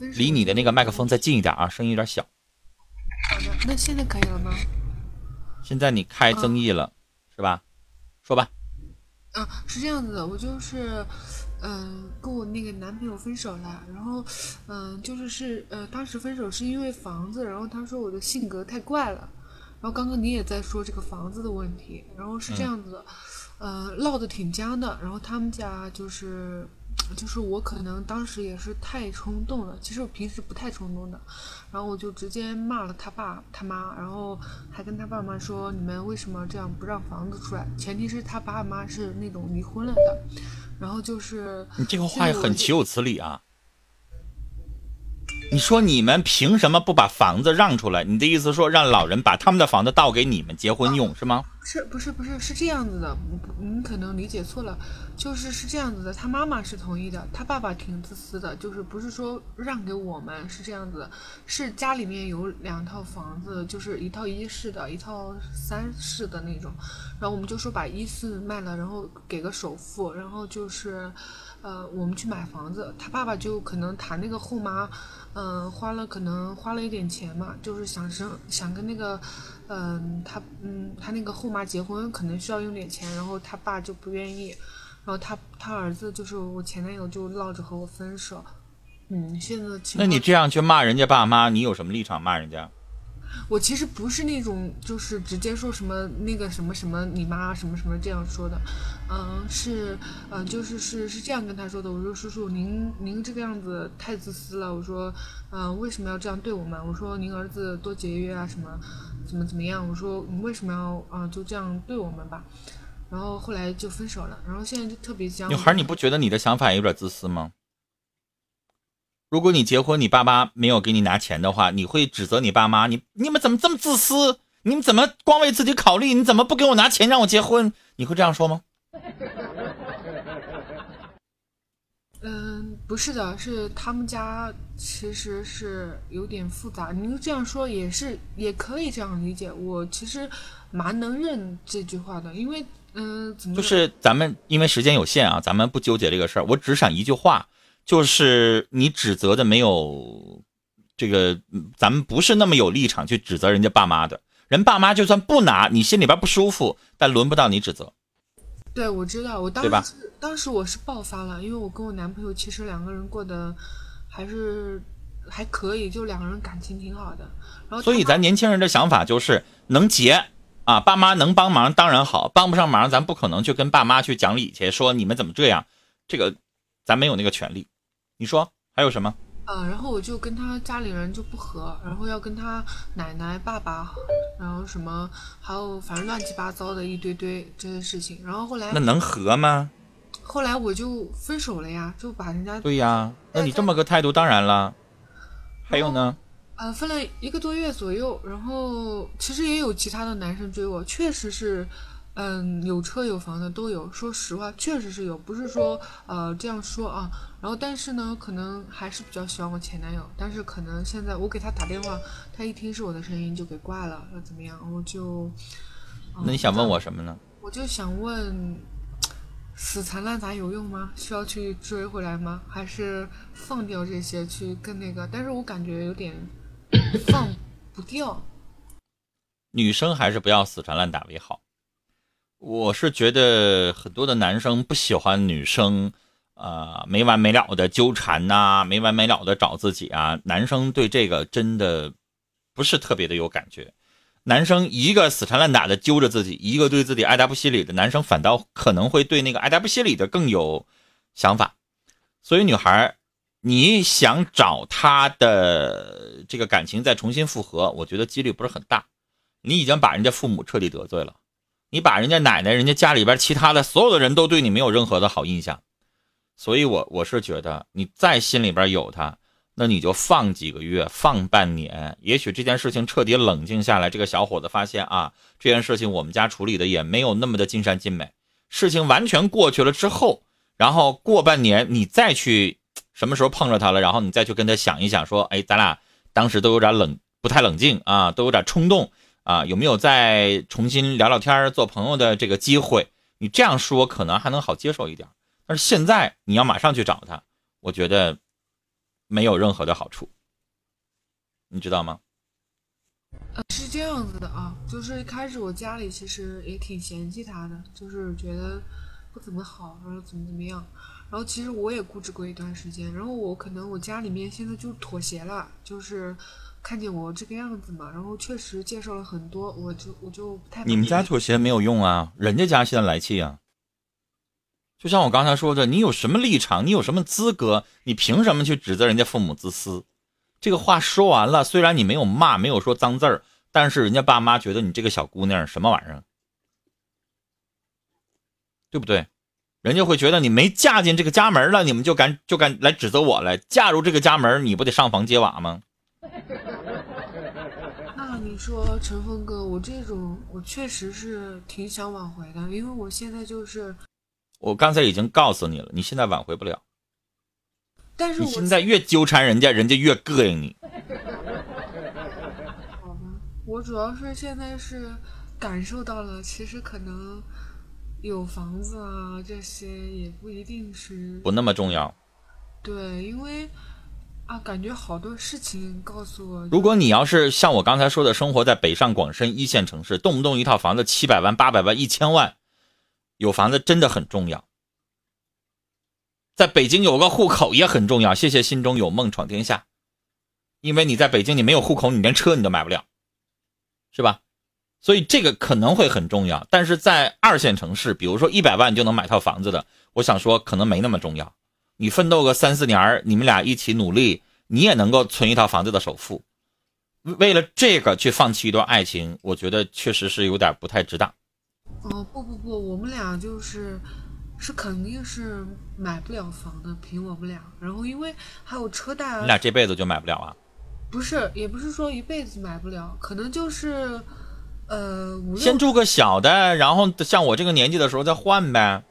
离你的那个麦克风再近一点啊，声音有点小。好的，那现在可以了吗？现在你开增益了，是吧？说吧。啊，是这样子的，我就是，嗯、跟我那个男朋友分手了，然后，嗯、就是是，呃，当时分手是因为房子，然后他说我的性格太怪了，然后刚刚你也在说这个房子的问题，然后是这样子的，呃，唠得挺僵的，然后他们家就是。就是我可能当时也是太冲动了，其实我平时不太冲动的，然后我就直接骂了他爸他妈，然后还跟他爸妈说你们为什么这样不让房子出来？前提是他爸妈是那种离婚了的，然后就是你这个话也很岂有此理啊！你说你们凭什么不把房子让出来？你的意思说让老人把他们的房子倒给你们结婚用是吗？不是不是不是是这样子的，你你可能理解错了，就是是这样子的，他妈妈是同意的，他爸爸挺自私的，就是不是说让给我们是这样子的，是家里面有两套房子，就是一套一室的，一套三室的那种，然后我们就说把一室卖了，然后给个首付，然后就是，呃，我们去买房子，他爸爸就可能谈那个后妈，嗯、花了可能花了一点钱嘛，就是想生想跟那个，嗯、他嗯他那个后妈结婚可能需要用点钱，然后他爸就不愿意，然后他他儿子就是我前男友就闹着和我分手，嗯，现在那你这样去骂人家爸妈，你有什么立场骂人家？我其实不是那种就是直接说什么那个什么什么你妈什么什么这样说的，嗯，是嗯就是是是这样跟他说的。我说叔叔您您这个样子太自私了。我说嗯为什么要这样对我们？我说您儿子多节约啊什么怎么怎么样？我说你为什么要啊、就这样对我们吧？然后后来就分手了，然后现在就特别僵。女孩，你不觉得你的想法有点自私吗？如果你结婚，你爸妈没有给你拿钱的话，你会指责你爸妈，你你们怎么这么自私？你们怎么光为自己考虑？你怎么不给我拿钱让我结婚？你会这样说吗？嗯，不是的，是他们家其实是有点复杂。您这样说也是，也可以这样理解。我其实蛮能认这句话的，因为嗯、怎么就是咱们因为时间有限啊，咱们不纠结这个事儿。我只想一句话，就是你指责的没有这个，嗯咱们不是那么有立场去指责人家爸妈的。人爸妈就算不拿，你心里边不舒服，但轮不到你指责。对，我知道，我当时当时我是爆发了，因为我跟我男朋友其实两个人过得还是还可以，就两个人感情挺好的。然后所以咱年轻人的想法就是能结啊，爸妈能帮忙当然好，帮不上忙咱不可能去跟爸妈去讲理去，说你们怎么这样，这个咱没有那个权利。你说还有什么？呃，然后我就跟他家里人就不和，然后要跟他奶奶、爸爸，然后什么，还有反正乱七八糟的一堆堆这些事情。然后后来那能和吗？后来我就分手了呀，就把人家对呀，那你这么个态度，当然了。还有呢？呃分了一个多月左右，然后其实也有其他的男生追我，确实是。嗯，有车有房的都有。说实话，确实是有，不是说呃这样说啊。然后，但是呢，可能还是比较喜欢我前男友。但是可能现在我给他打电话，他一听是我的声音就给挂了，要怎么样？我就，呃那你想问我什么呢？我就想问，死缠烂打有用吗？需要去追回来吗？还是放掉这些去更那个？但是我感觉有点放不掉。女生还是不要死缠烂打为好。我是觉得很多的男生不喜欢女生，呃，没完没了的纠缠呐、没完没了的找自己啊。男生对这个真的不是特别的有感觉。男生一个死缠烂打的揪着自己，一个对自己爱答不理的男生，反倒可能会对那个爱答不理的更有想法。所以女孩，你想找他的这个感情再重新复合，我觉得几率不是很大。你已经把人家父母彻底得罪了，你把人家奶奶、人家家里边其他的所有的人都对你没有任何的好印象，所以我我是觉得你再心里边有他，那你就放几个月，放半年，也许这件事情彻底冷静下来，这个小伙子发现啊，这件事情我们家处理的也没有那么的尽善尽美，事情完全过去了之后，然后过半年你再去什么时候碰着他了，然后你再去跟他想一想，说，哎，咱俩当时都有点冷，不太冷静啊，都有点冲动。啊，有没有再重新聊聊天、做朋友的这个机会？你这样说可能还能好接受一点，但是现在你要马上去找他，我觉得没有任何的好处，你知道吗？呃，是这样子的啊，就是一开始我家里其实也挺嫌弃他的，就是觉得不怎么好，然后怎么怎么样，然后其实我也固执过一段时间，然后我可能我家里面现在就妥协了，就是看见我这个样子嘛，然后确实介绍了很多，我就我就不太你们家妥协没有用啊，人家家现在来气啊。就像我刚才说的，你有什么立场？你有什么资格？你凭什么去指责人家父母自私？这个话说完了，虽然你没有骂，没有说脏字儿，但是人家爸妈觉得你这个小姑娘什么玩意儿，对不对？人家会觉得你没嫁进这个家门了，你们就敢就敢来指责我来？嫁入这个家门，你不得上房揭瓦吗？那你说陈峰哥，我这种我确实是挺想挽回的，因为我现在就是，我刚才已经告诉你了，你现在挽回不了。但是我你现在越纠缠人家，人家越膈应你。好吧，我主要是现在是感受到了，其实可能有房子啊这些也不一定是不那么重要。对，因为啊，感觉好多事情告诉我，如果你要是像我刚才说的，生活在北上广深一线城市，动不动一套房子七百万、八百万、一千万，有房子真的很重要。在北京有个户口也很重要。谢谢心中有梦闯天下，因为你在北京你没有户口，你连车你都买不了，是吧？所以这个可能会很重要。但是在二线城市，比如说一百万就能买套房子的，我想说可能没那么重要。你奋斗个三四年儿，你们俩一起努力，你也能够存一套房子的首付。为为了这个去放弃一段爱情，我觉得确实是有点不太值当。哦不不不，我们俩就是是肯定是买不了房的，凭我们俩。然后因为还有车贷啊，你俩这辈子就买不了啊？不是也不是说一辈子买不了，可能就是呃先住个小的，然后像我这个年纪的时候再换呗。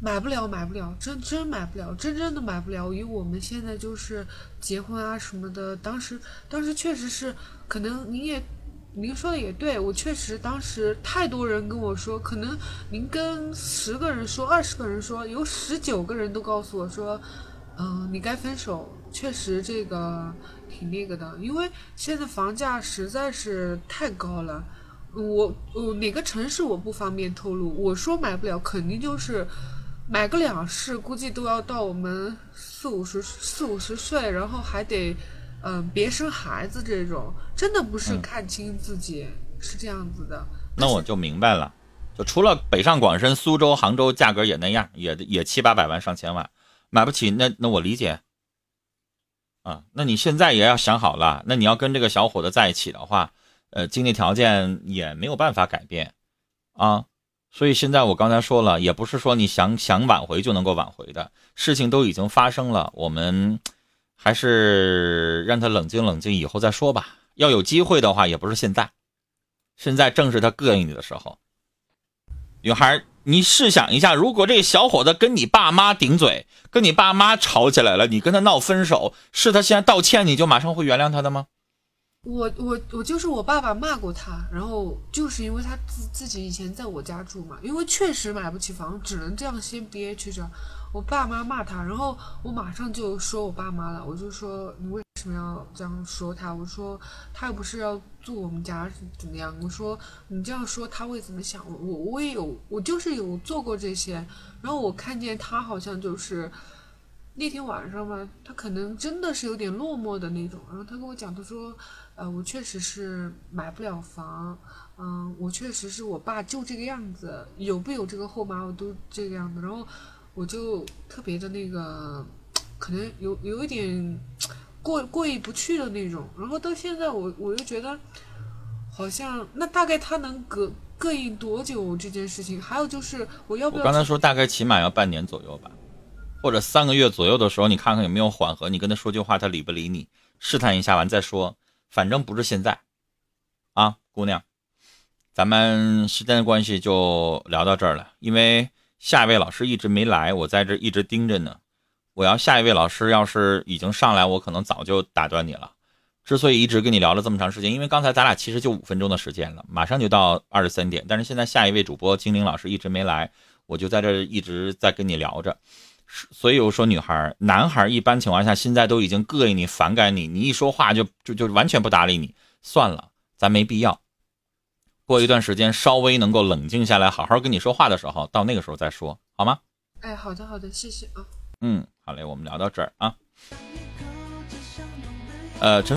买不了，买不了，真真买不了，真真的买不了。以我们现在就是结婚啊什么的，当时当时确实是，可能您也您说的也对，我确实当时太多人跟我说，可能您跟十个人说，二十个人说，有十九个人都告诉我说，嗯、你该分手。确实这个挺那个的，因为现在房价实在是太高了。我我哪个城市我不方便透露，我说买不了，肯定就是买个两室，估计都要到我们四五十四五十岁，然后还得嗯、别生孩子这种，真的不是嗯看清自己，是这样子的。那我就明白了，就除了北上广深、苏州、杭州，价格也那样，也也七八百万、上千万，买不起，那那我理解。啊，那你现在也要想好了，那你要跟这个小伙子在一起的话，呃，经济条件也没有办法改变，啊，所以现在我刚才说了，也不是说你想想挽回就能够挽回的，事情都已经发生了，我们还是让他冷静冷静，以后再说吧。要有机会的话，也不是现在，现在正是他膈应你的时候。女孩，你试想一下，如果这小伙子跟你爸妈顶嘴，跟你爸妈吵起来了，你跟他闹分手，是他现在道歉，你就马上会原谅他的吗？我我我就是我爸爸骂过他，然后就是因为他自自己以前在我家住嘛，因为确实买不起房，只能这样先憋屈着。我爸妈骂他，然后我马上就说我爸妈了，我就说你为什么要这样说他？我说他又不是要住我们家是怎么样？我说你这样说他会怎么想？我我我也有我就是有做过这些，然后我看见他好像就是那天晚上嘛，他可能真的是有点落寞的那种。然后他跟我讲，他说，呃，我确实是买不了房，嗯，我确实是我爸就这个样子，有不有这个后妈我都这个样子。然后我就特别的那个，可能有有一点过过意不去的那种。然后到现在我我又觉得，好像那大概他能隔膈应多久这件事情？还有就是我要不要我刚才说大概起码要半年左右吧，或者三个月左右的时候，你看看有没有缓和，你跟他说句话，他理不理你，试探一下完再说，反正不是现在，啊，姑娘，咱们时间的关系就聊到这儿了，因为下一位老师一直没来，我在这一直盯着呢。我要下一位老师要是已经上来，我可能早就打断你了。之所以一直跟你聊了这么长时间，因为刚才咱俩其实就五分钟的时间了，马上就到二十三点，但是现在下一位主播精灵老师一直没来，我就在这儿一直在跟你聊着。所以我说，女孩、男孩一般情况下现在都已经膈应你、反感你，你一说话就就就完全不搭理你。算了，咱没必要。过一段时间，稍微能够冷静下来，好好跟你说话的时候，到那个时候再说，好吗？哎，好的，好的，谢谢啊。嗯，好嘞，我们聊到这儿啊。呃，陈。